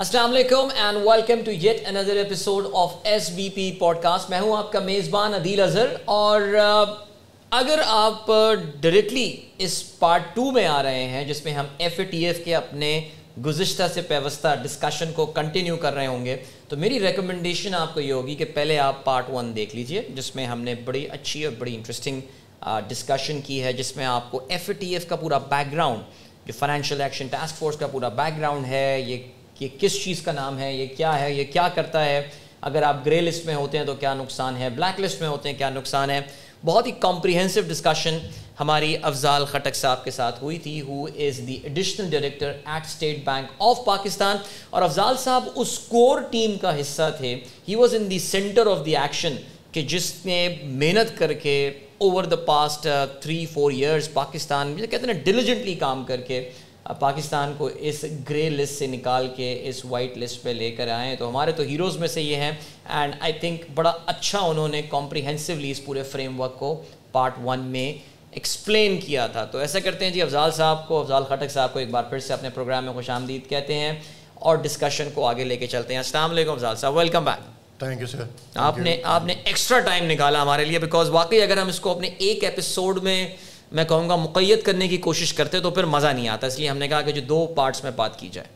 السلام علیکم and welcome to yet another episode of S B P podcast میں ہوں آپ کا میزبان عدیل اظہر اور اگر آپ ڈائریکٹلی اس پارٹ ٹو میں آ رہے ہیں جس میں ہم ایف اے ٹی ایف کے اپنے گزشتہ سے پیوستہ ڈسکشن کو کنٹینیو کر رہے ہوں گے، تو میری ریکمنڈیشن آپ کو یہ ہوگی کہ پہلے آپ پارٹ ون دیکھ لیجیے، جس میں ہم نے بڑی اچھی اور بڑی انٹرسٹنگ ڈسکشن کی ہے، جس میں آپ کو ایف اے ٹی ایف کا پورا بیک گراؤنڈ جو فائنینشیل ایکشن ٹاسک فورس کا پورا بیک گراؤنڈ ہے، یہ یہ کس چیز کا نام ہے، یہ کیا ہے، یہ کیا کرتا ہے؟ اگر آپ گرے لسٹ میں ہوتے ہیں تو کیا نقصان ہے؟ بلیک لسٹ میں ہوتے ہیں کیا نقصان ہے؟ بہت ہی کمپریہنسو ڈسکشن ہماری افضال خٹک صاحب کے ساتھ ہوئی تھی who is the additional director at State Bank of Pakistan اور افضال صاحب اس کور ٹیم کا حصہ تھے۔ He was in the center of the action کہ جس نے محنت کر کے over the past three four years Pakistan کہتے ہیں ڈیلیجنٹلی کام کر کے پاکستان کو اس گرے لسٹ سے نکال کے اس وائٹ لسٹ پہ لے کر آئے تو ہمارے تو ہیروز میں سے یہ ہیں۔ اینڈ آئی تھنک بڑا اچھا انہوں نے کمپریہنسولی اس پورے فریم ورک کو پارٹ ون میں ایکسپلین کیا تھا۔ تو ایسا کرتے ہیں جی افضال صاحب کو افضال خٹک صاحب کو ایک بار پھر سے اپنے پروگرام میں خوش آمدید کہتے ہیں اور ڈسکشن کو آگے لے کے چلتے ہیں۔ السلام علیکم افضال صاحب welcome back thank you sir آپ نے آپ نے ایکسٹرا ٹائم نکالا ہمارے لیے بیکاز واقعی اگر ہم اس کو اپنے ایک ایپیسوڈ میں میں کہوں گا مقید کرنے کی کوشش کرتے تو پھر مزہ نہیں آتا اس لیے ہم نے کہا کہ جو دو پارٹس میں بات کی جائے۔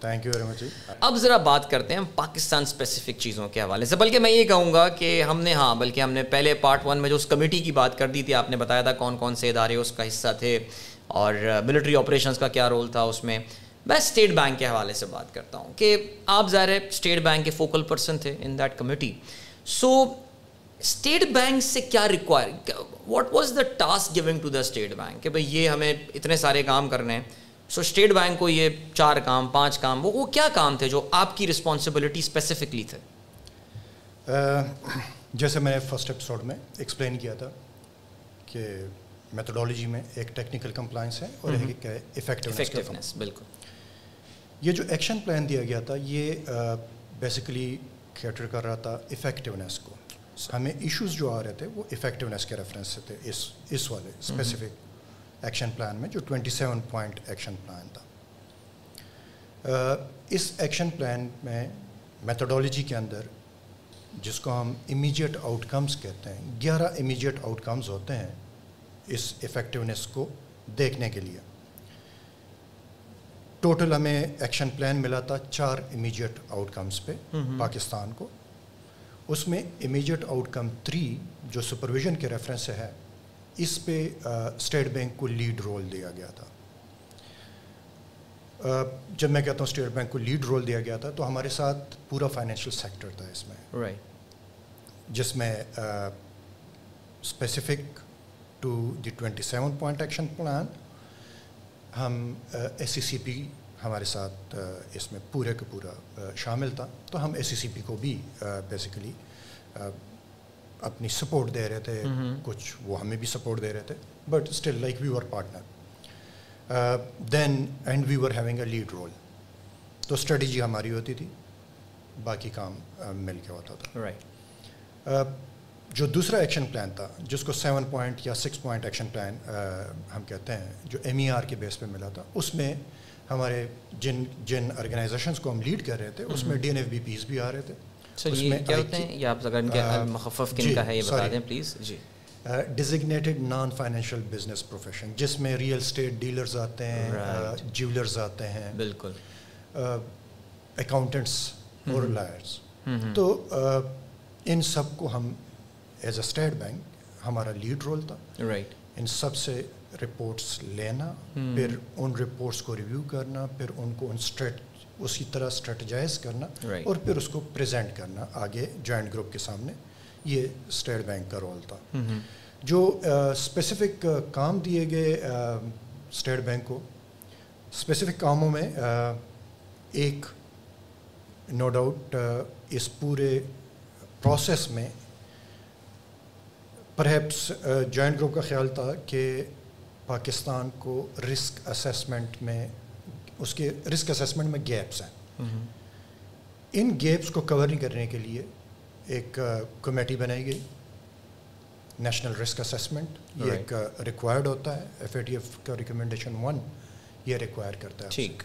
تھینک یو ویری مچ اب ذرا بات کرتے ہیں پاکستان اسپیسیفک چیزوں کے حوالے سے۔ بلکہ میں یہ کہوں گا کہ ہم نے ہاں بلکہ ہم نے پہلے پارٹ ون میں جو اس کمیٹی کی بات کر دی تھی آپ نے بتایا تھا کون کون سے ادارے اس کا حصہ تھے اور ملٹری آپریشنس کا کیا رول تھا اس میں۔ میں اسٹیٹ بینک کے حوالے سے بات کرتا ہوں کہ آپ ظاہر ہے اسٹیٹ بینک کے فوکل پرسن تھے in that committee so State Bank سے کیا require what was the task giving to the State Bank کہ بھائی یہ ہمیں اتنے سارے کام کرنے ہیں سو اسٹیٹ بینک کو یہ چار کام پانچ کام وہ وہ کیا کام تھے جو آپ کی رسپانسبلٹی اسپیسیفکلی تھے جیسے میں نے فرسٹ ایپیسوڈ میں ایکسپلین کیا تھا کہ میتھڈالوجی میں ایک ٹیکنیکل کمپلائنس ہے اور ایک افیکٹونیس بالکل یہ جو ایکشن پلان دیا گیا تھا یہ بیسیکلی کیٹر کر رہا تھا افیکٹونیس کو ہمیں ایشوز جو آ رہے تھے وہ افیکٹونیس کے ریفرنس سے تھے اس اس والے اسپیسیفک ایکشن پلان میں جو twenty seven point action plan تھا اس ایکشن پلان میں میتھڈالوجی کے اندر جس کو ہم امیجیٹ آؤٹ کمز کہتے ہیں گیارہ امیجیٹ آؤٹ کمز ہوتے ہیں اس افیکٹونیس کو دیکھنے کے لیے۔ ٹوٹل ہمیں ایکشن پلان ملا تھا چار امیجیٹ آؤٹ کمز پہ پاکستان کو۔ اس میں امیجیٹ آؤٹ کم تھری جو سپرویژن کے ریفرنس سے ہے اس پہ اسٹیٹ بینک کو لیڈ رول دیا گیا تھا۔ جب میں کہتا ہوں اسٹیٹ بینک کو لیڈ رول دیا گیا تھا تو ہمارے ساتھ پورا فائنینشیل سیکٹر تھا اس میں۔ جس میں specific to the twenty seven point action plan ہم ایس سی سی پی ہمارے ساتھ اس میں پورے کا پورا شامل تھا۔ تو ہم اے سی سی پی کو بھی بیسیکلی اپنی سپورٹ دے رہے تھے۔ کچھ وہ ہمیں بھی سپورٹ دے رہے تھے۔ But still like we were partner then and we were having a lead role تو اسٹریٹجی ہماری ہوتی تھی۔ باقی کام مل کے ہوتا تھا۔ رائٹ جو دوسرا ایکشن پلان تھا جس کو سیون پوائنٹ یا سکس پوائنٹ ایکشن پلان ہم کہتے ہیں جو ایم ای آر کے بیس پہ ملا تھا اس میں ہمارے جن جن آرگنائزیشنس کو ہم لیڈ کر رہے تھے اس میں D N F B Ps بھی آ رہے تھے۔ Designated non financial business profession جس میں ریئل اسٹیٹ ڈیلرز آتے ہیں جیولرز آتے ہیں۔ بالکل۔ اکاؤنٹنٹس اور لائرس تو ان سب کو ہم ایز اے اسٹیٹ بینک ہمارا لیڈ رول تھا۔ رائٹ ان سب سے رپورٹس لینا پھر ان رپورٹس کو ریویو کرنا پھر ان کو ان اسی طرح اسٹریٹجائز کرنا اور پھر اس کو پریزنٹ کرنا آگے جوائنٹ گروپ کے سامنے۔ یہ اسٹیٹ بینک کا رول تھا۔ جو اسپیسیفک کام دیے گئے اسٹیٹ بینک کو اسپیسیفک کاموں میں ایک نو ڈاؤٹ اس پورے پروسیس میں پرہیپس جوائنٹ گروپ کا خیال تھا کہ پاکستان کو رسک اسیسمنٹ میں اس کے رسک اسیسمنٹ میں گیپس ہیں۔ ان گیپس کو کور نہیں کرنے کے لیے ایک کمیٹی بنائی گئی۔ نیشنل رسک اسیسمنٹ یہ ایک ریکوائرڈ ہوتا ہے۔ ایف اے ٹی ایف کا ریکمنڈیشن ون یہ ریکوائر کرتا ہے ٹھیک۔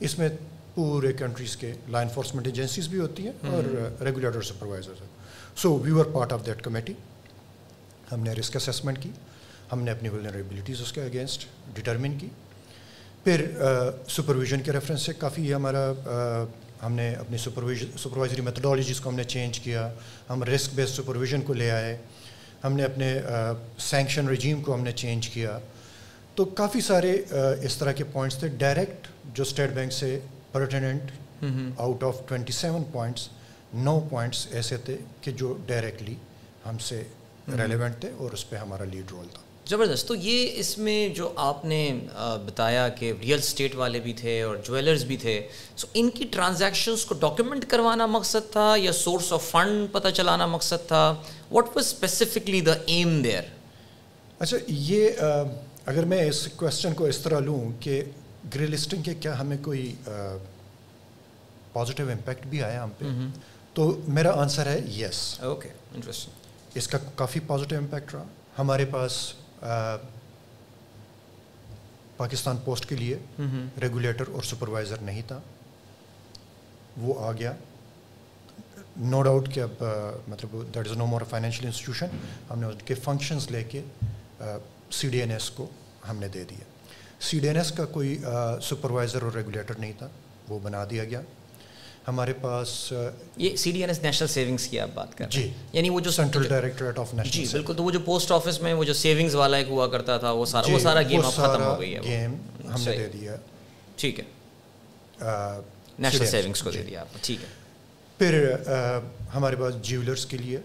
اس میں پورے کنٹریز کے لا انفورسمنٹ ایجنسیز بھی ہوتی ہیں اور ریگولیٹر سپروائزرز ہیں۔ So we are part of that committee ہم نے رسک اسسمنٹ کی۔ ہم نے اپنی ولنریبلٹیز اس کے اگینسٹ ڈٹرمن کی۔ پھر سپرویژن کے ریفرنس سے کافی ہمارا ہم نے اپنی سپرویژن سپروائزری میتھڈالوجیز کو ہم نے چینج کیا۔ ہم رسک بیس سپرویژن کو لے آئے۔ ہم نے اپنے سینکشن رجیم کو ہم نے چینج کیا۔ تو کافی سارے اس طرح کے پوائنٹس تھے۔ ڈائریکٹ جو اسٹیٹ بینک سے pertinent out of twenty seven points nine points ایسے تھے کہ جو ڈائریکٹلی ہم سے ریلیونٹ تھے اور اس پہ ہمارا لیڈ رول تھا۔ زبردست۔ تو یہ اس میں جو آپ نے بتایا کہ ریئل اسٹیٹ والے بھی تھے اور جویلرز بھی تھے سو ان کی ٹرانزیکشنس کو ڈاکیومنٹ کروانا مقصد تھا یا سورس آف فنڈ پتہ چلانا مقصد تھا؟ What was specifically the aim there اچھا یہ اگر میں اس کوشچن کو اس طرح لوں کہ گری لسٹنگ کے کیا ہمیں کوئی پازیٹیو امپیکٹ بھی آیا ہم پہ تو میرا آنسر ہے یس اوکے انٹرسٹنگ اس کا کافی پازیٹیو امپیکٹ رہا۔ ہمارے پاس پاکستان پوسٹ کے لیے ریگولیٹر اور سپروائزر نہیں تھا۔ وہ آ گیا۔ نو ڈاؤٹ کہ اب مطلب that is no more financial institution ہم نے ان کے فنکشنز لے کے سی ڈی این ایس کو ہم نے دے دیا۔ سی ڈی این ایس کا کوئی سپروائزر اور ریگولیٹر نہیں تھا۔ وہ بنا دیا گیا۔ ہمارے پاس یہ C D N S national savings کی آپ بات کر جی یعنی وہ جو سینٹرل ڈائریکٹریٹ آف جی بالکل تو وہ جو پوسٹ آفس میں وہ جو سیونگس والا ایک ہوا کرتا تھا وہ سارا وہ سارا گیم ختم ہو گئی ہے گیم ہم نے دے دیا. ٹھیک ہے. نیشنل سیونگس کو دے دیا آپ ٹھیک ہے. پھر ہمارے پاس جیولرس کے لیے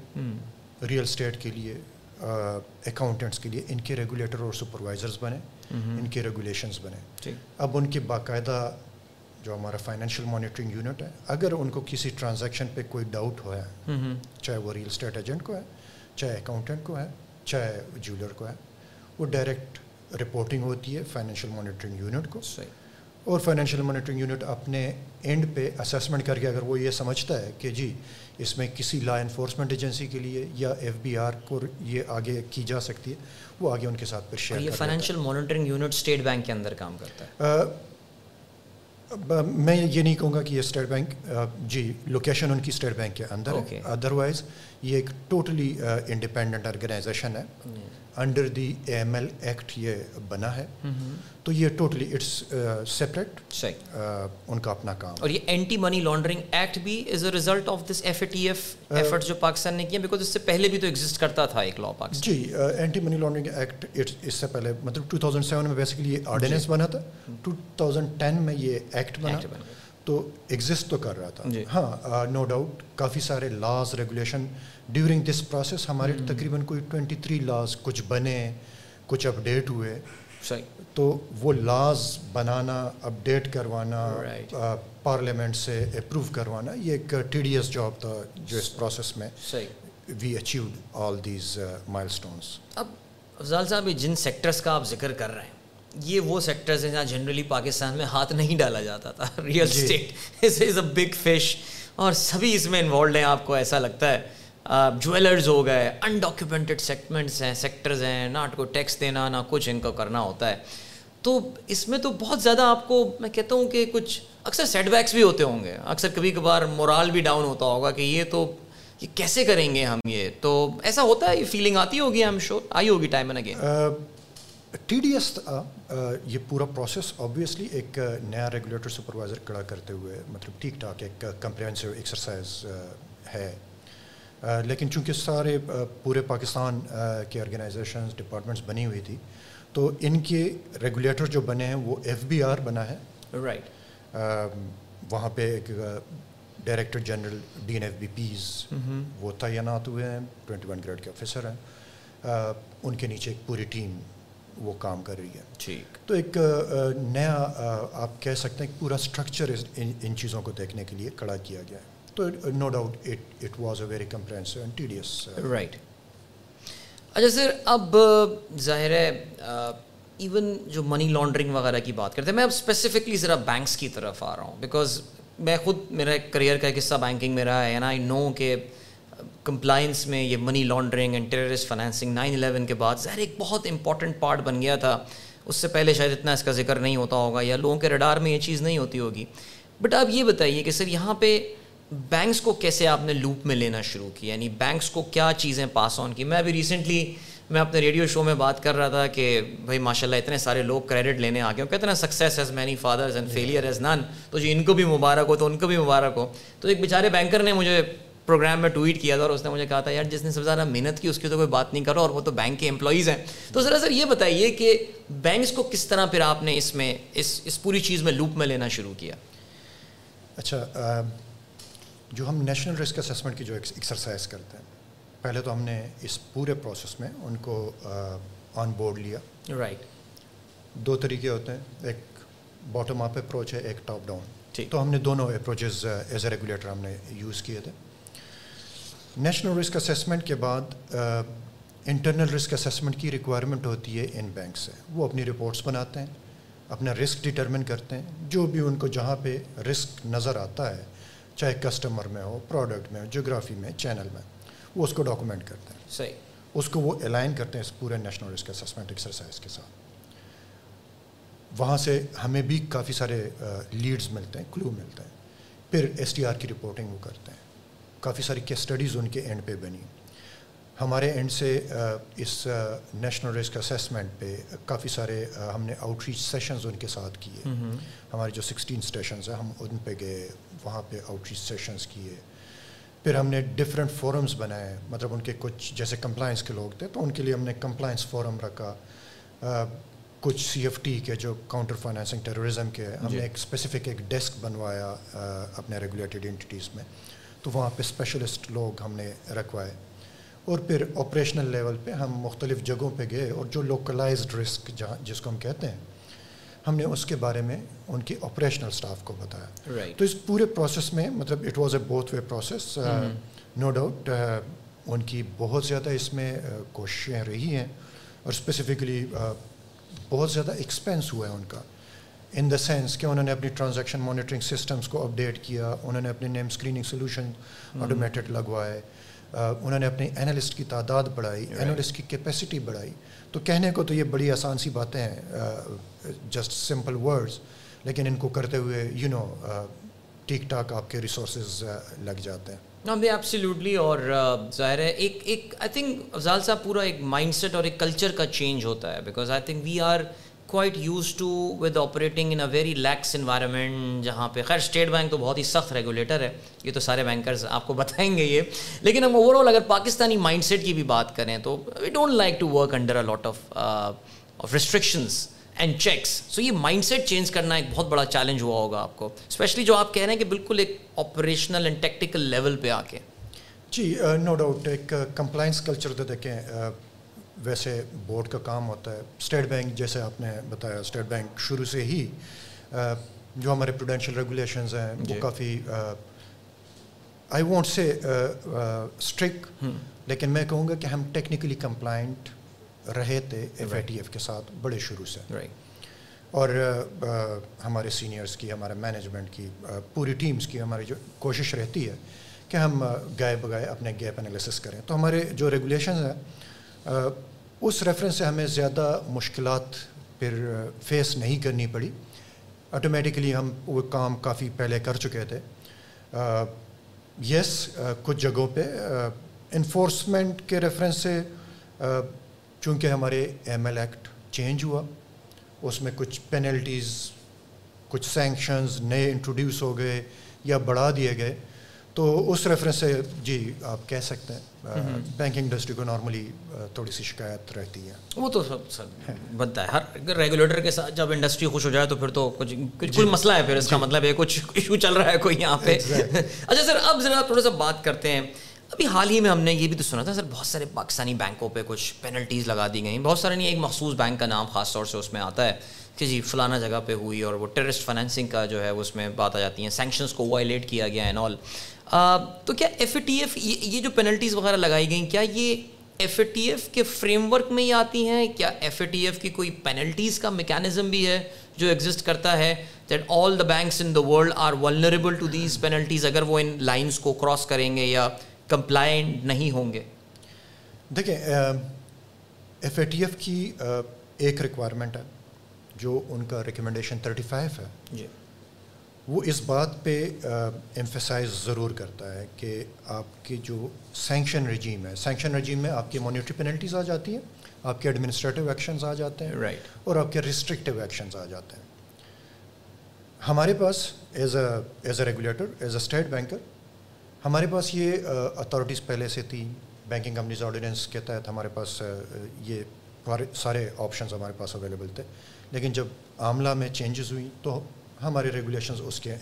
ریئل اسٹیٹ کے لیے اکاؤنٹنٹس کے لیے ان کے ریگولیٹر اور سپروائزرز بنے ان کے ریگولیشنز بنے۔ اب ان کے باقاعدہ جو ہمارا فائنینشیل مانیٹرنگ یونٹ ہے اگر ان کو کسی ٹرانزیکشن پہ کوئی ڈاؤٹ ہوا ہے چاہے وہ ریئل اسٹیٹ ایجنٹ کو ہے چاہے اکاؤنٹنٹ کو ہے چاہے جیولر کو ہے وہ ڈائریکٹ رپورٹنگ ہوتی ہے فائنینشیل مانیٹرنگ یونٹ کو۔ اور فائنینشیل مانیٹرنگ یونٹ اپنے اینڈ پہ اسیسمنٹ کر کے اگر وہ یہ سمجھتا ہے کہ جی اس میں کسی لا انفورسمنٹ ایجنسی کے لیے یا ایف بی آر کو یہ آگے کی جا سکتی ہے وہ آگے ان کے ساتھ پھر شیئر یہ financial monitoring unit State Bank کے اندر کام کرتا ہے۔ میں یہ نہیں کہوں گا کہ یہ اسٹیٹ بینک جی لوکیشن ان کی اسٹیٹ بینک کے اندر ہے. ادروائز یہ ایک ٹوٹلی انڈیپینڈنٹ آرگنائزیشن ہے. Under the M L act یہ بنا ہے تو یہ ٹوٹلی اٹس سیپریٹ ان کا اپنا کام۔ اور یہ اینٹی منی لانڈرنگ ایکٹ بھی is a result of this F A T F effort جو پاکستان نے کیا بیکاز اس سے پہلے بھی تو ایگزسٹ کرتا تھا ایک لا پاکستان۔ جی اینٹی منی لانڈرنگ ایکٹ اس سے پہلے مطلب ٹو تھاؤزنڈ سیون میں بیسکلی یہ آرڈیننس بنا تھا ٹو تھاؤزنڈ ٹین میں یہ ایکٹ بنا۔ تو ایگزسٹ تو کر رہا تھا۔ ہاں نو ڈاؤٹ کافی سارے laws regulation during this process ہمارے تقریباً کوئی ٹوینٹی تھری لاز کچھ بنے کچھ اپڈیٹ ہوئے۔ تو وہ لاز بنانا اپڈیٹ کروانا پارلیمنٹ سے اپروو کروانا یہ ایک ٹی ڈی ایس جاب تھا جو اس پروسیس میں we achieved all these milestones اب افضال صاحب جن سیکٹرس کا آپ ذکر کر رہے ہیں یہ وہ سیکٹرز ہیں جہاں جنرلی پاکستان میں ہاتھ نہیں ڈالا جاتا تھا real estate is a big fish اور سبھی اس میں انوالوڈ ہیں آپ کو ایسا لگتا ہے۔ جویلرز ہو گئے انڈاکیومنٹڈ سیگمنٹس ہیں سیکٹرز ہیں۔ نہ کو ٹیکس دینا نہ کچھ ان کو کرنا ہوتا ہے۔ تو اس میں تو بہت زیادہ آپ کو میں کہتا ہوں کہ کچھ اکثر سیٹ بیکس بھی ہوتے ہوں گے۔ اکثر کبھی کبھار مورال بھی ڈاؤن ہوتا ہوگا کہ یہ تو یہ کیسے کریں گے ہم یہ؟ تو ایسا ہوتا ہے یہ فیلنگ آتی ہوگی ایم شور آئی ہوگی time and again T D S یہ پورا پروسیس آبویسلی ایک نیا ریگولیٹر سپروائزر کھڑا کرتے ہوئے مطلب ٹھیک ٹھاک ایک کمپریہنسو ایکسرسائز ہے لیکن چونکہ سارے پورے پاکستان کے آرگنائزیشنز ڈپارٹمنٹس بنی ہوئی تھی تو ان کے ریگولیٹر جو بنے ہیں وہ ایف بی آر بنا ہے رائٹ وہاں پہ ایک director general D N F B Ps وہ تعینات ہوئے ہیں ٹوینٹی ون گریڈ کے آفیسر ہیں ان کے نیچے ایک پوری ٹیم وہ کام کر رہی ہے۔ ٹھیک۔ تو ایک نیا آپ کہہ سکتے ہیں کہ پورا اسٹرکچر ان چیزوں کو دیکھنے کے لیے کھڑا کیا گیا ہے۔ تو no doubt it it was a very comprehensive and T D S right اچھا سر اب ظاہر ہے ایون جو منی لانڈرنگ وغیرہ کی بات کرتے ہیں میں اب اسپیسیفکلی ذرا بینکس کی طرف آ رہا ہوں بیکاز میں خود میرا کریئر کا ایک حصہ بینکنگ میں رہا ہے اینڈ آئی نو کہ کمپلائنس میں یہ money laundering and terrorist financing nine eleven کے بعد ظاہر ایک بہت امپورٹنٹ پارٹ بن گیا تھا۔ اس سے پہلے شاید اتنا اس کا ذکر نہیں ہوتا ہوگا یا لوگوں کے رڈار میں یہ چیز نہیں ہوتی ہوگی۔ بٹ آپ یہ بتائیے کہ سر یہاں پہ بینکس کو کیسے آپ نے لوپ میں لینا شروع کیا؟ یعنی بینکس کو کیا چیزیں پاس آن کی؟ میں ابھی ریسنٹلی میں اپنے ریڈیو شو میں بات کر رہا تھا کہ بھائی ماشاء اللہ اتنے سارے لوگ کریڈٹ لینے آ گئے کہتے ہیں success has many fathers and failure has none تو جی ان کو بھی مبارک ہو، تو ان کو بھی مبارک ہو۔ تو ایک بیچارے بینکر نے مجھے پروگرام میں ٹویٹ کیا تھا اور اس نے مجھے کہا تھا یار جس نے سب سے زیادہ محنت کی اس کی تو کوئی بات نہیں کرو اور وہ تو بینک کے امپلائیز ہیں۔ تو ذرا سر یہ بتائیے کہ بینکس کو کس طرح پھر آپ نے اس میں اس اس پوری چیز میں لوپ میں لینا شروع کیا؟ اچھا جو ہم نیشنل رسک اسسمنٹ کی جو ایکسرسائز کرتے ہیں پہلے تو ہم نے اس پورے پروسیس میں ان کو آن بورڈ لیا۔ رائٹ دو طریقے ہوتے ہیں ایک باٹم اپ اپروچ ہے ایک ٹاپ ڈاؤن تو ہم نے دونوں اپروچز ایز اے ریگولیٹر ہم نے یوز کیے تھے۔ نیشنل رسک اسیسمنٹ کے بعد انٹرنل رسک اسیسمنٹ کی ریکوائرمنٹ ہوتی ہے ان بینک سے۔ وہ اپنی رپورٹس بناتے ہیں اپنا رسک ڈٹرمن کرتے ہیں۔ جو بھی ان کو جہاں پہ رسک نظر آتا ہے چاہے کسٹمر میں ہو پروڈکٹ میں ہو جغرافی میں چینل میں وہ اس کو ڈاکومنٹ کرتے ہیں۔ صحیح۔ اس کو وہ الائن کرتے ہیں اس پورے نیشنل رسک اسسمنٹ ایکسرسائز کے ساتھ۔ وہاں سے ہمیں بھی کافی سارے لیڈز ملتے ہیں کلو ملتے ہیں۔ پھر ایس ٹی آر کی رپورٹنگ وہ کرتے ہیں۔ کافی ساری کیس اسٹڈیز ان کے اینڈ پہ بنی۔ ہمارے اینڈ سے اس نیشنل رسک اسیسمنٹ پہ کافی سارے ہم نے آؤٹ ریچ سیشنز ان کے ساتھ کیے۔ ہمارے جو سکسٹین اسٹیشنز ہیں ہم ان پہ گئے وہاں پہ آؤٹ ریچ سیشنز کیے۔ پھر ہم نے ڈفرینٹ فورمز بنائے۔ مطلب ان کے کچھ جیسے کمپلائنس کے لوگ تھے تو ان کے لیے ہم نے کمپلائنس فورم رکھا۔ کچھ سی ایف ٹی کے جو کاؤنٹر فائنینسنگ ٹیررزم کے ہم نے ایک اسپیسیفک ایک ڈیسک بنوایا اپنے ریگولیٹڈ انٹیٹیز میں۔ تو وہاں پہ اسپیشلسٹ لوگ ہم نے رکھوائے۔ اور پھر آپریشنل لیول پہ ہم مختلف جگہوں پہ گئے اور جو لوکلائزڈ رسک جہاں جس کو ہم کہتے ہیں ہم نے اس کے بارے میں ان کی آپریشنل اسٹاف کو بتایا۔ تو اس پورے پروسیس میں مطلب it was a both way process no doubt ان کی بہت زیادہ اس میں کوششیں رہی ہیں۔ اور اسپیسیفکلی بہت زیادہ ایکسپینس ہوا ہے ان کا۔ ان دا سینس کہ انہوں نے اپنی ٹرانزیکشن مانیٹرنگ سسٹمس کو اپڈیٹ کیا انہوں نے اپنے نیم اسکریننگ سولوشن آٹومیٹڈ لگوائے۔ انہوں نے اپنی انالسٹ کی تعداد بڑھائی انالسٹ کی کیپیسٹی بڑھائی۔ تو کہنے کو تو یہ بڑی آسان سی باتیں ہیں جسٹ سمپل ورڈز لیکن ان کو کرتے ہوئے یو نو ٹھیک ٹھاک آپ کے ریسورسز لگ جاتے ہیں۔ ایپسلیوٹلی اور ظاہر ہے ایک ایک آئی تھنک افضال صاحب پورا ایک مائنڈ سیٹ اور ایک کلچر کا چینج ہوتا ہے because I think we are quite used to with operating in a very lax environment جہاں پہ خیر اسٹیٹ بینک تو بہت ہی سخت ریگولیٹر ہے۔ یہ تو سارے بینکرز آپ کو بتائیں گے یہ۔ لیکن ہم اوور آل اگر پاکستانی مائنڈ سیٹ کی بھی بات کریں تو we don't like to work under a lot of of restrictions and checks so یہ مائنڈ سیٹ چینج کرنا ایک بہت بڑا چیلنج ہوا ہوگا آپ کو۔ اسپیشلی جو آپ کہہ رہے ہیں کہ بالکل ایک آپریشنل اینڈ ٹیکٹیکل لیول پہ آ کے۔ جی uh, نو ڈاؤٹ ایک uh, کمپلائنس کلچر تو دیکھیں uh, ویسے بورڈ کا کام ہوتا ہے۔ اسٹیٹ بینک جیسے آپ نے بتایا اسٹیٹ بینک شروع سے ہی جو ہمارے پروڈینشیل ریگولیشنز ہیں وہ جی۔ کافی آئی وونٹ سے اسٹرک لیکن میں کہوں گا کہ ہم ٹیکنیکلی کمپلائنٹ رہے تھے ایف آئی ٹی ایف کے ساتھ بڑے شروع سے۔ اور ہمارے سینئرس کی ہمارے مینجمنٹ کی پوری ٹیمز کی ہماری جو کوشش رہتی ہے کہ ہم گائے بگائے اپنے گیپ انالیسس کریں۔ تو ہمارے جو ریگولیشنز ہیں اس ریفرنس سے ہمیں زیادہ مشکلات پھر فیس نہیں کرنی پڑی۔ آٹومیٹکلی ہم وہ کام کافی پہلے کر چکے تھے۔ یس کچھ جگہوں پہ انفورسمنٹ کے ریفرنس سے چونکہ ہمارے ایم ایل ایکٹ چینج ہوا، اس میں کچھ پینلٹیز کچھ سینکشنز نئے انٹروڈیوس ہو گئے یا بڑھا دیے گئے۔ تو اس ریفرنس سے جی آپ کہہ سکتے ہیں بینکنگ انڈسٹری کو نارملی تھوڑی سی شکایت رہتی ہے۔ وہ تو سب سب بنتا ہے۔ ہر ریگولیٹر کے ساتھ جب انڈسٹری خوش ہو جائے تو پھر تو کچھ کچھ کوئی مسئلہ ہے پھر اس کا جی۔ مطلب ہے کچھ ایشو چل رہا ہے کوئی یہاں پہ۔ اچھا سر اب ذرا تھوڑا سا بات کرتے ہیں۔ ابھی حال ہی میں ہم نے یہ بھی تو سنا تھا سر بہت سارے پاکستانی بینکوں پہ کچھ پینلٹیز لگا دی گئیں۔ بہت سارے نہیں ایک مخصوص بینک کا نام خاص طور سے اس میں آتا ہے کہ جی فلانا جگہ پہ ہوئی اور وہ ٹیرسٹ فائنینسنگ کا جو ہے اس میں بات آ جاتی ہیں۔ سینکشنس کو وائلیٹ کیا گیا اینڈ آل تو کیا ایف اے ٹی ایف یہ جو پینلٹیز وغیرہ لگائی گئیں کیا یہ ایف اے ٹی ایف کے فریم ورک میں ہی آتی ہیں؟ کیا ایف اے ٹی ایف کی کوئی پینلٹیز کا میکینزم بھی ہے جو ایگزسٹ کرتا ہے that all the banks in the world are vulnerable to these penalties اگر وہ ان لائنس کو کراس کریں گے یا کمپلائنٹ نہیں ہوں گے؟ دیکھیں ایف اے ٹی ایف کی ایک ریکوائرمنٹ ہے جو ان کا ریکمنڈیشن تھرٹی فائیو ہے۔ جی۔ وہ اس بات پہ ایمفیسائز ضرور کرتا ہے کہ آپ کی جو سینکشن رجیم ہے سینکشن رجیم میں آپ کی مانیٹری پینلٹیز آ جاتی ہیں آپ کے ایڈمنسٹریٹو ایکشنز آ جاتے ہیں رائٹ اور آپ کے ریسٹرکٹیو ایکشنز آ جاتے ہیں۔ ہمارے پاس as a as a regulator as a State banker ہمارے پاس یہ اتھارٹیز پہلے سے تھی بینکنگ کمپنیز آرڈیننس کے تحت ہمارے پاس یہ سارے آپشنز ہمارے پاس اویلیبل تھے۔ لیکن جب عاملہ میں چینجز ہوئی تو ہمارے ریگولیشنز اس کے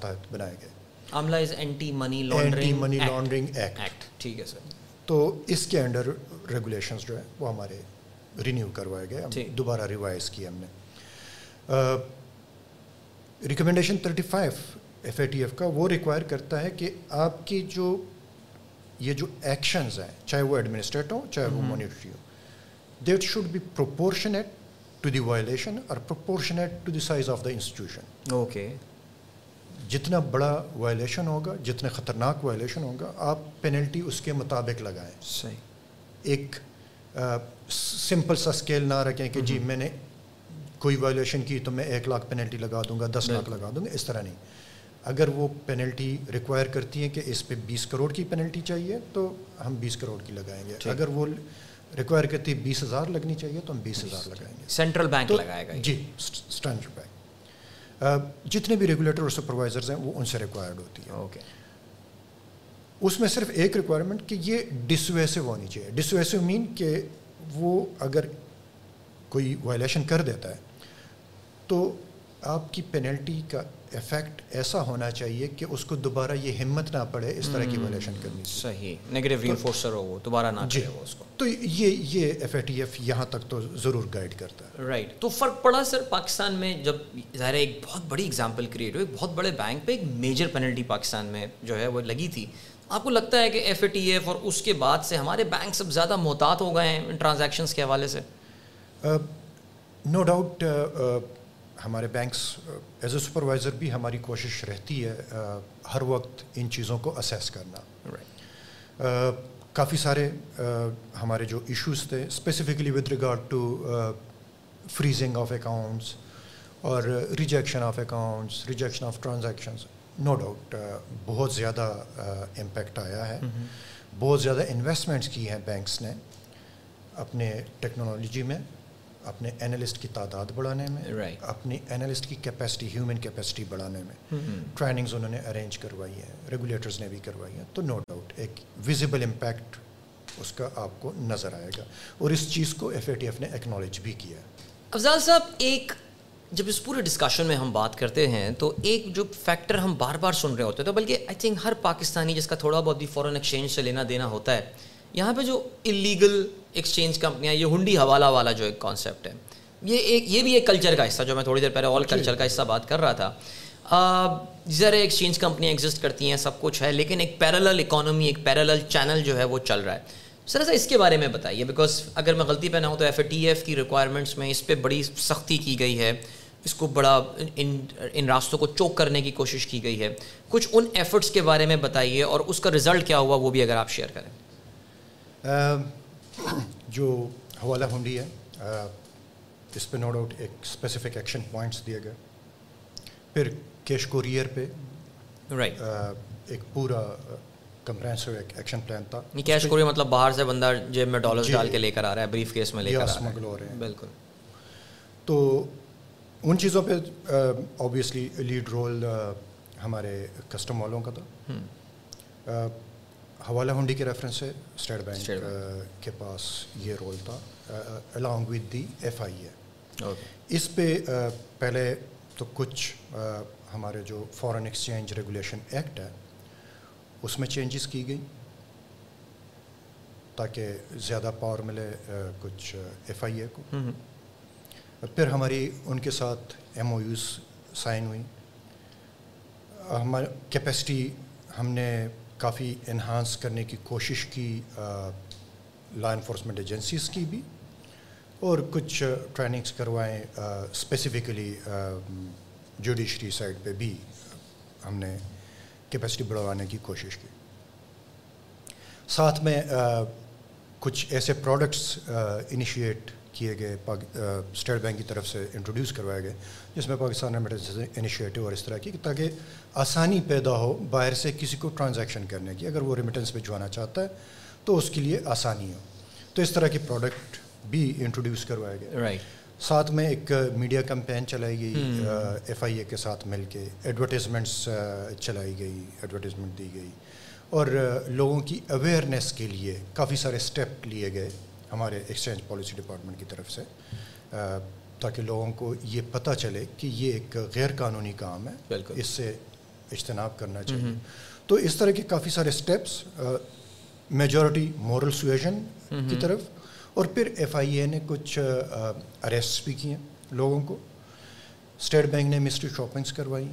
تحت بنائے گئے۔ AML is anti money anti money laundering act ٹھیک ہے سر۔ تو اس کے انڈر ریگولیشنز جو ہے وہ ہمارے رینیو کروائے گئے۔ دوبارہ ریوائز کی ہم نے۔ Recommendation thirty five F A T F کا وہ ریکوائر کرتا ہے کہ آپ کی جو یہ جو ایکشنز ہیں چاہے وہ ایڈمنسٹریٹ ہوں چاہے وہ monetary who that should be proportionate to the violation اور proportionate to the size of the institution okay جتنا بڑا وائلیشن ہوگا جتنا خطرناک وائلیشن ہوگا آپ پینلٹی اس کے مطابق لگائیں۔ صحیح۔ ایک سمپل سا اسکیل نہ رکھیں کہ جی میں نے کوئی وائلیشن کی تو میں ایک لاکھ پینلٹی لگا دوں گا دس لاکھ لگا دوں گا اس طرح نہیں۔ اگر وہ پینلٹی ریکوائر کرتی ہے کہ اس پہ بیس کروڑ کی پینلٹی چاہیے تو ہم بیس کروڑ کی لگائیں گے۔ اگر وہ ریکوائر کرتی بیس ہزار لگنی چاہیے تو ہم بیس ہزار لگائیں گے سینٹرل بینک لگائے گا جی اسٹینڈرڈ بینک جتنے بھی ریگولیٹر اور سپروائزرز ہیں وہ ان سے ریکوائرڈ ہوتی ہے اوکے اس میں صرف ایک ریکوائرمنٹ کہ یہ ڈسویسو ہونی چاہیے ڈسویسو مین کہ وہ اگر کوئی وائلیشن کر دیتا ہے تو آپ کی پینلٹی کا افیکٹ ایسا ہونا چاہیے کہ اس کو دوبارہ یہ ہمت نہ پڑے اس طرح کی وائلیشن کرنی صحیح۔ نیگیٹو رینفورسر ہو وہ دوبارہ نہ جی اس کو۔ تو یہ یہ ایف اے ٹی ایف یہاں تک تو ضرور گائیڈ کرتا ہے۔ رائٹ تو فرق پڑا سر پاکستان میں جب ظاہر ایک بہت بڑی اگزامپل کریٹ ہوئی بہت بڑے بینک پہ ایک میجر پینلٹی پاکستان میں جو ہے وہ لگی تھی۔ آپ کو لگتا ہے کہ ایف اے ٹی ایف اور اس کے بعد سے ہمارے بینک سب زیادہ محتاط ہو گئے ہیں ٹرانزیکشنس کے حوالے سے؟ نو ڈاؤٹ ہمارے بینکس ایز اے سپروائزر بھی ہماری کوشش رہتی ہے ہر وقت ان چیزوں کو اسیس کرنا۔ کافی سارے ہمارے جو ایشوز تھے specifically with regard to freezing of accounts اور rejection of accounts rejection of transactions no doubt بہت زیادہ امپیکٹ آیا ہے۔ بہت زیادہ انویسٹمنٹس کی ہیں بینکس نے اپنے ٹیکنالوجی میں۔ اپنے اینالسٹ کی تعداد بڑھانے میں اپنی اینالسٹ کی کیپیسٹی ہیومن کیپیسٹی بڑھانے میں۔ ٹریننگز انہوں نے ارینج کروائی ہیں ریگولیٹرز نے بھی کروائی ہیں تو نو ڈاؤٹ ایک ویزیبل امپیکٹ اس کا آپ کو نظر آئے گا۔ اور اس چیز کو ایف اے ٹی ایف نے ایکنالج بھی کیا۔ ہے افضال صاحب ایک جب اس پورے ڈسکشن میں ہم بات کرتے ہیں تو ایک جو فیکٹر ہم بار بار سن رہے ہوتے ہیں تو بلکہ آئی تھنک ہر پاکستانی جس کا تھوڑا بہت بھی فورن ایکسچینج سے لینا دینا ہوتا ہے یہاں پہ جو انلیگل ایکسچینج کمپنیاں یہ ہنڈی حوالہ والا جو ایک کانسیپٹ ہے. یہ ایک یہ بھی ایک کلچر کا حصہ جو میں تھوڑی دیر پہلے آل کلچر کا حصہ بات کر رہا تھا. ذرا ایکسچینج کمپنیاں ایگزسٹ کرتی ہیں سب کچھ ہے لیکن ایک پیرالل اکانومی ایک پیرالل چینل جو ہے وہ چل رہا ہے. سر سر اس کے بارے میں بتائیے بیکاز اگر میں غلطی پہ نہ ہوں تو ایف اے ٹی ایف کی ریکوائرمنٹس میں اس پہ بڑی سختی کی گئی ہے. اس کو بڑا ان ان راستوں کو چوک کرنے کی کوشش کی گئی ہے. کچھ ان ایفرٹس کے بارے میں بتائیے اور اس کا رزلٹ کیا ہوا وہ بھی اگر آپ شیئر کریں. جو حوالہ ہنڈی ہے اس پہ نو ڈاؤٹ ایک اسپیسیفک ایکشن پوائنٹس دیے گئے۔ پھر کیش کوریئر پہ رائٹ ایک پورا کمپرینسو ایک ایکشن پلان تھا۔ کیش کوریئر مطلب باہر سے بندہ جیب میں ڈالرز ڈال کے لے کر آ رہا ہے بریف کیس میں لے کر اسمگل ہو رہے ہیں۔ بالکل۔ تو ان چیزوں پہ آبویسلی لیڈ رول ہمارے کسٹم والوں کا تھا۔ حوالہ ہنڈی کے ریفرنس سے اسٹیٹ بینک کے پاس یہ رول تھا along with the F I A اس پہ پہلے تو کچھ ہمارے جو فارن ایکسچینج ریگولیشن ایکٹ ہے اس میں چینجز کی گئی تاکہ زیادہ پاور ملے کچھ ایف آئی اے کو۔ پھر ہماری ان کے ساتھ ایم او یوز سائن ہوئی ہماری کیپیسٹی ہم نے کافی انہانس کرنے کی کوشش کی لا انفورسمنٹ ایجنسیز کی بھی، اور کچھ ٹریننگس کروائیں اسپیسیفکلی جوڈیشری سائڈ پہ بھی ہم نے کیپیسٹی بڑھوانے کی کوشش کی۔ ساتھ میں کچھ ایسے پروڈکٹس انیشیٹ کیے گئے اسٹیٹ بینک کی طرف سے انٹروڈیوس کروائے گئے جس میں پاکستان ریمیٹنس انیشیٹو اور اس طرح کی تاکہ آسانی پیدا ہو باہر سے کسی کو ٹرانزیکشن کرنے کی اگر وہ ریمیٹنس بھجوانا چاہتا ہے تو اس کے لیے آسانی ہو۔ تو اس طرح کے پروڈکٹ بھی انٹروڈیوس کروائے گئے رائٹ ساتھ میں ایک میڈیا کمپین چلائی گئی ایف آئی اے کے ساتھ مل کے ایڈورٹیزمنٹس چلائی گئی ایڈورٹیزمنٹ دی گئی۔ اور لوگوں کی اویئرنیس کے لیے کافی سارے اسٹیپ لیے گئے۔ ہمارے ایکسچینج پالیسی ڈپارٹمنٹ کی طرف سے تاکہ لوگوں کو یہ پتہ چلے کہ یہ ایک غیر قانونی کام ہے۔ اس سے اجتناب کرنا چاہیے۔ تو اس طرح کے کافی سارے اسٹیپس میجورٹی مورل سویژن کی طرف اور پھر ایف آئی اے نے کچھ اریسٹ بھی کیے لوگوں کو۔ اسٹیٹ بینک نے مسٹری شاپنگس کروائی۔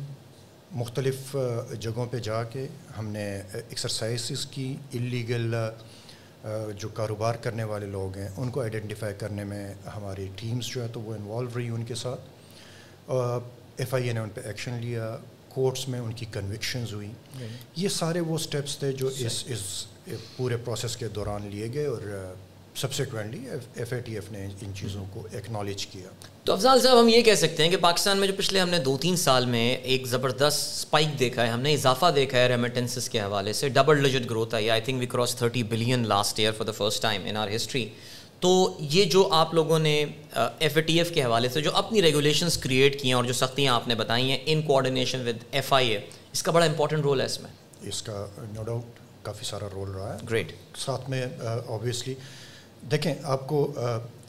مختلف جگہوں پہ جا کے ہم نے ایکسرسائزز کی انلیگل جو کاروبار کرنے والے لوگ ہیں ان کو آئیڈینٹیفائی کرنے میں ہماری ٹیمز جو ہے تو وہ انوالو رہی ان کے ساتھ۔ ایف آئی اے نے ان پہ ایکشن لیا کورٹس میں ان کی کنوکشنز ہوئی یہ سارے وہ سٹیپس تھے جو اس اس پورے پروسیس کے دوران لیے گئے اور subsequently F A T F نے ان چیزوں کو ایکنالج کیا تو افضال صاحب ہم یہ کہہ سکتے ہیں کہ پاکستان میں جو پچھلے ہم نے دو تین سال میں ایک زبردست اسپائک دیکھا ہے ہم نے اضافہ دیکھا ہے ریمیٹنسز کے حوالے سے double digit growth I I think we cross thirty billion last year for the first time in our history تو یہ جو آپ لوگوں نے ایف اے ٹی ایف کے حوالے سے جو اپنی ریگولیشنس کریٹ کی ہیں اور جو سختیاں آپ نے بتائی ہیں in coordination with F I A اس کا بڑا امپورٹنٹ رول ہے اس میں اس کا نو ڈاؤٹ کافی سارا رول رہا ہے گریٹ ساتھ میں آبویسلی دیکھیں آپ کو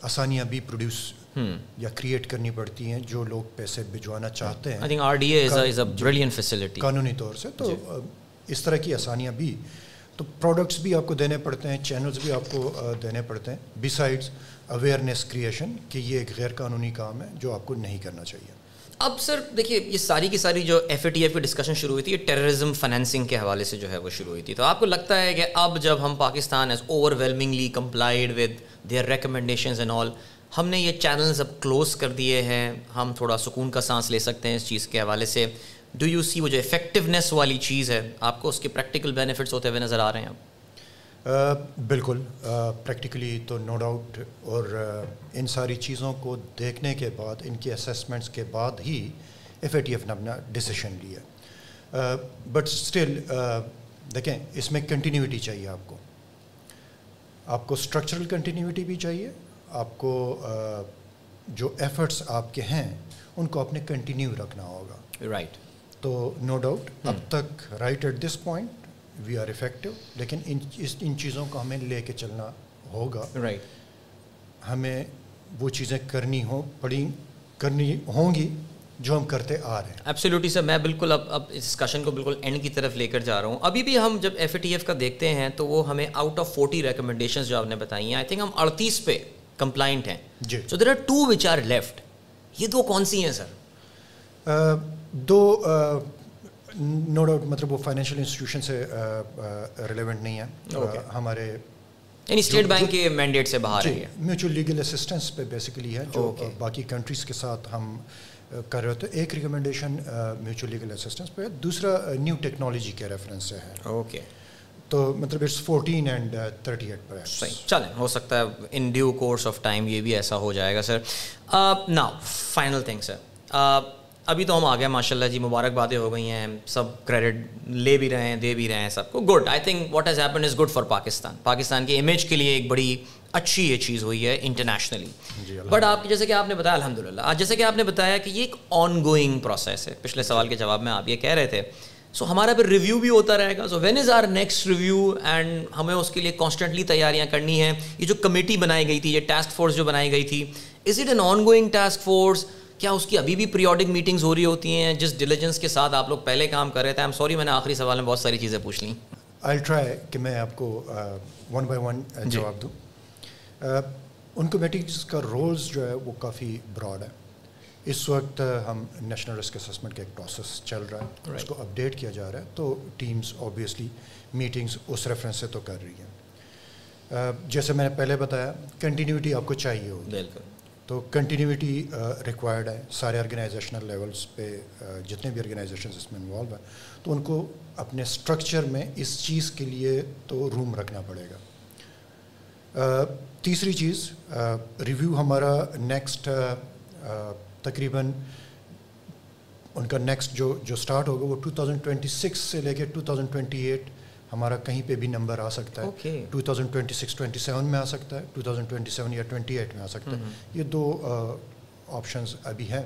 آسانیاں بھی پروڈیوس یا کریٹ کرنی پڑتی ہیں جو لوگ پیسے بھجوانا چاہتے ہیں۔ قانونی طور سے تو جی۔ اس طرح کی آسانیاں بھی تو پروڈکٹس بھی آپ کو دینے پڑتے ہیں چینلز بھی آپ کو دینے پڑتے ہیں۔ بیسائڈس اویئرنیس کریشن کہ یہ ایک غیر قانونی کام ہے جو آپ کو نہیں کرنا چاہیے۔ اب سر، دیکھیے، یہ ساری کی ساری جو ایف اے ٹی ایف کی ڈسکشن شروع ہوئی تھی، یہ ٹیررزم فائنینسنگ کے حوالے سے جو ہے وہ شروع ہوئی تھی۔ تو آپ کو لگتا ہے کہ اب جب ہم Pakistan has overwhelmingly complied with their recommendations and all ہم نے یہ چینلز اب کلوز کر دیے ہیں۔ ہم تھوڑا سکون کا سانس لے سکتے ہیں اس چیز کے حوالے سے۔ ڈو یو سی وہ جو افیکٹونیس والی چیز ہے، آپ کو اس کے پریکٹیکل بینیفٹس ہوتے ہوئے نظر آ رہے ہیں اب بالکل پریکٹیکلی تو نو ڈاؤٹ اور ان ساری چیزوں کو دیکھنے کے بعد ان کی اسیسمنٹس کے بعد ہی ایف اے ٹی ایف نے اپنا ڈسیشن لیا۔ بٹ اسٹل دیکھیں اس میں کنٹینیوٹی چاہیے آپ کو۔ آپ کو اسٹرکچرل کنٹینیوٹی بھی چاہیے آپ کو جو ایفرٹس آپ کے ہیں ان کو آپ نے کنٹینیو رکھنا ہوگا۔ رائٹ تو نو ڈاؤٹ اب تک right at this point we are effective لیکن ان ان چیزوں کو ہمیں لے کے چلنا ہوگا۔ رائٹ ہمیں وہ چیزیں کرنی ہوں پڑی کرنی ہوں گی جو ہم کرتے آ رہے ہیں۔ ایبسلیوٹلی سر میں بالکل اب اب اس ڈسکشن کو بالکل اینڈ کی طرف لے کر جا رہا ہوں۔ ابھی بھی ہم جب ایف اے ٹی ایف کا دیکھتے ہیں تو وہ ہمیں آؤٹ آف فورٹی ریکمنڈیشن جو آپ نے بتائی ہیں آئی تھنک ہم اڑتیس پہ کمپلائنٹ ہیں۔ جی۔ So there are two which are left یہ دو کون سی ہیں سر دو نو ڈاؤٹ مطلب وہ فائنینشیل انسٹیٹیوشن سے ریلیونٹ نہیں ہے۔ ہمارے یعنی اسٹیٹ بینک کے مینڈیٹ سے باہر ہے میوچل لیگل اسسٹنس پہ بیسیکلی ہے جو باقی کنٹریز کے ساتھ ہم کر رہے ہوتے ایک ریکمنڈیشن میوچل لیگل اسسٹنس پہ دوسرا نیو ٹیکنالوجی کے ریفرنس سے ہے۔ اوکے تو مطلب it's fourteen and thirty eight پر صحیح۔ چلیں ہو سکتا ہے in due course of time یہ بھی ایسا ہو جائے گا سر نا فائنل تھنگ سر ابھی تو ہم آ گئے ماشاء اللہ جی مبارک باتیں ہو گئی ہیں سب کریڈٹ لے بھی رہے ہیں دے بھی رہے ہیں سب کو۔ Good I think what has happen is good for Pakistan Pakistan کی امیج کے لیے ایک بڑی اچھی یہ چیز ہوئی ہے انٹرنیشنلی بٹ آپ جیسے کہ آپ نے بتایا الحمد للہ آج جیسے کہ آپ نے بتایا کہ یہ ایک آن گوئنگ پروسیس ہے۔ پچھلے سوال کے جواب میں آپ یہ کہہ رہے تھے۔ سو ہمارا پھر ریویو بھی ہوتا رہے گا۔ So when is our next review and ہمیں اس کے لیے کانسٹنٹلی تیاریاں کرنی ہیں۔ یہ جو کمیٹی بنائی گئی تھی یہ ٹاسک فورس جو بنائی گئی تھی is it an on going task force کیا اس کی ابھی بھی پیریوڈک میٹنگز ہو رہی ہوتی ہیں؟ جس ڈیلیجنس کے ساتھ آپ لوگ پہلے کام کر رہے تھے ایم سوری میں نے آخری سوال میں بہت ساری چیزیں پوچھ لیں۔ آئی ٹرائی کہ میں آپ کو ون بائی ون جواب دوں۔ ان کمیٹیز کا رولز جو ہے وہ کافی براڈ ہے اس وقت ہم نیشنل رسک اسسمنٹ کا ایک پروسیس چل رہا ہے۔ اس کو اپڈیٹ کیا جا رہا ہے۔ تو ٹیمز آبویسلی میٹنگز اس ریفرنس سے تو کر رہی ہیں۔ جیسے میں نے پہلے بتایا کنٹینیوٹی آپ کو چاہیے ہوگی۔ بالکل۔ تو کنٹینیوٹی ریکوائرڈ uh, ہے سارے آرگنائزیشنل لیولس پہ uh, جتنے بھی آرگنائزیشنز اس میں انوالو ہیں، تو ان کو اپنے اسٹرکچر میں اس چیز کے لیے تو روم رکھنا پڑے گا۔ uh, تیسری چیز ریویو ہمارا نیکسٹ تقریباً ان کا نیکسٹ جو جو اسٹارٹ ہوگا وہ ٹو تھاؤزنڈ ٹوئنٹی سکس سے لے کے ٹو تھاؤزنڈ ٹوئنٹی ایٹ ہمارا کہیں پہ بھی نمبر آ سکتا ہے۔ Two thousand twenty six twenty seven میں آ سکتا ہے ٹو تھاؤزنڈ ٹوئنٹی سیون یا ٹوئنٹی ایٹ میں آ سکتا ہے۔ یہ دو آپشنز ابھی ہیں۔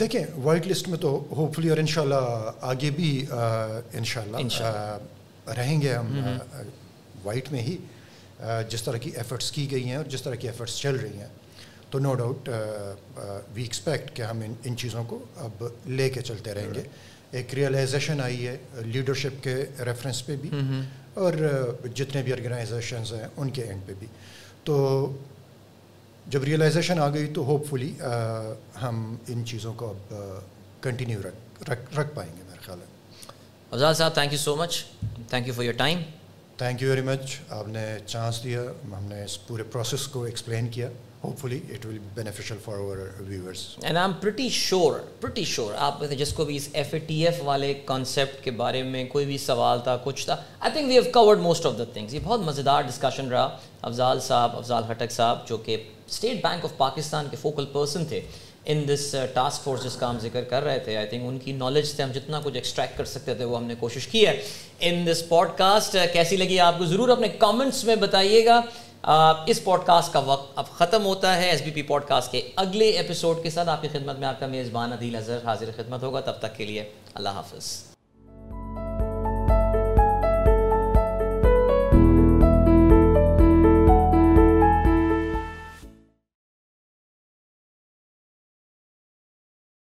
دیکھیں وائٹ لسٹ میں تو ہوپ فلی اور ان شاء اللہ آگے بھی ان شاء اللہ رہیں گے ہم وائٹ میں ہی۔ جس طرح کی ایفرٹس کی گئی ہیں اور جس طرح کی ایفرٹس چل رہی ہیں۔ تو نو ڈاؤٹ وی ایکسپیکٹ کہ ہم ان ان چیزوں کو اب لے کے چلتے رہیں گے۔ ایک ریئلائزیشن آئی ہے لیڈرشپ کے ریفرنس پہ بھی اور جتنے بھی آرگنائزیشنز ہیں ان کے اینڈ پہ بھی۔ تو جب ریئلائزیشن آ گئی تو ہوپ فلی ہم ان چیزوں کو اب کنٹینیو رکھ رکھ رکھ پائیں گے میرا خیال ہے۔ Afzal sahab thank you so much thank you for your time thank you very much آپ نے چانس دیا ہم نے اس پورے پروسیس کو ایکسپلین کیا hopefully it will beneficial for our viewers and I am pretty sure pretty sure آپ جس کو بھی اس ایف اے ٹی ایف والے کانسیپٹ کے بارے میں کوئی بھی سوال تھا کچھ تھا I think we have covered most of the things یہ بہت مزیدار ڈسکشن رہا افضال صاحب افضال ہٹک صاحب جو کہ اسٹیٹ بینک آف پاکستان کے فوکل پرسن تھے ان دس ٹاسک فورس جس کا ہم ذکر کر رہے تھے آئی تھنک ان کی نالج سے ہم جتنا کچھ ایکسٹریکٹ کر سکتے تھے وہ ہم نے کوشش کی ہے. ان دس پوڈ کاسٹ کیسی لگی آپ کو؟ ضرور اپنے کامنٹس میں بتائیے گا. Uh, اس پوڈ کاسٹ کا وقت اب ختم ہوتا ہے. S B P pod cost کے اگلے ایپیسوڈ کے ساتھ آپ کی خدمت میں آپ کا میزبان عدیل اظہر حاضر خدمت ہوگا. تب تک کے لیے اللہ حافظ.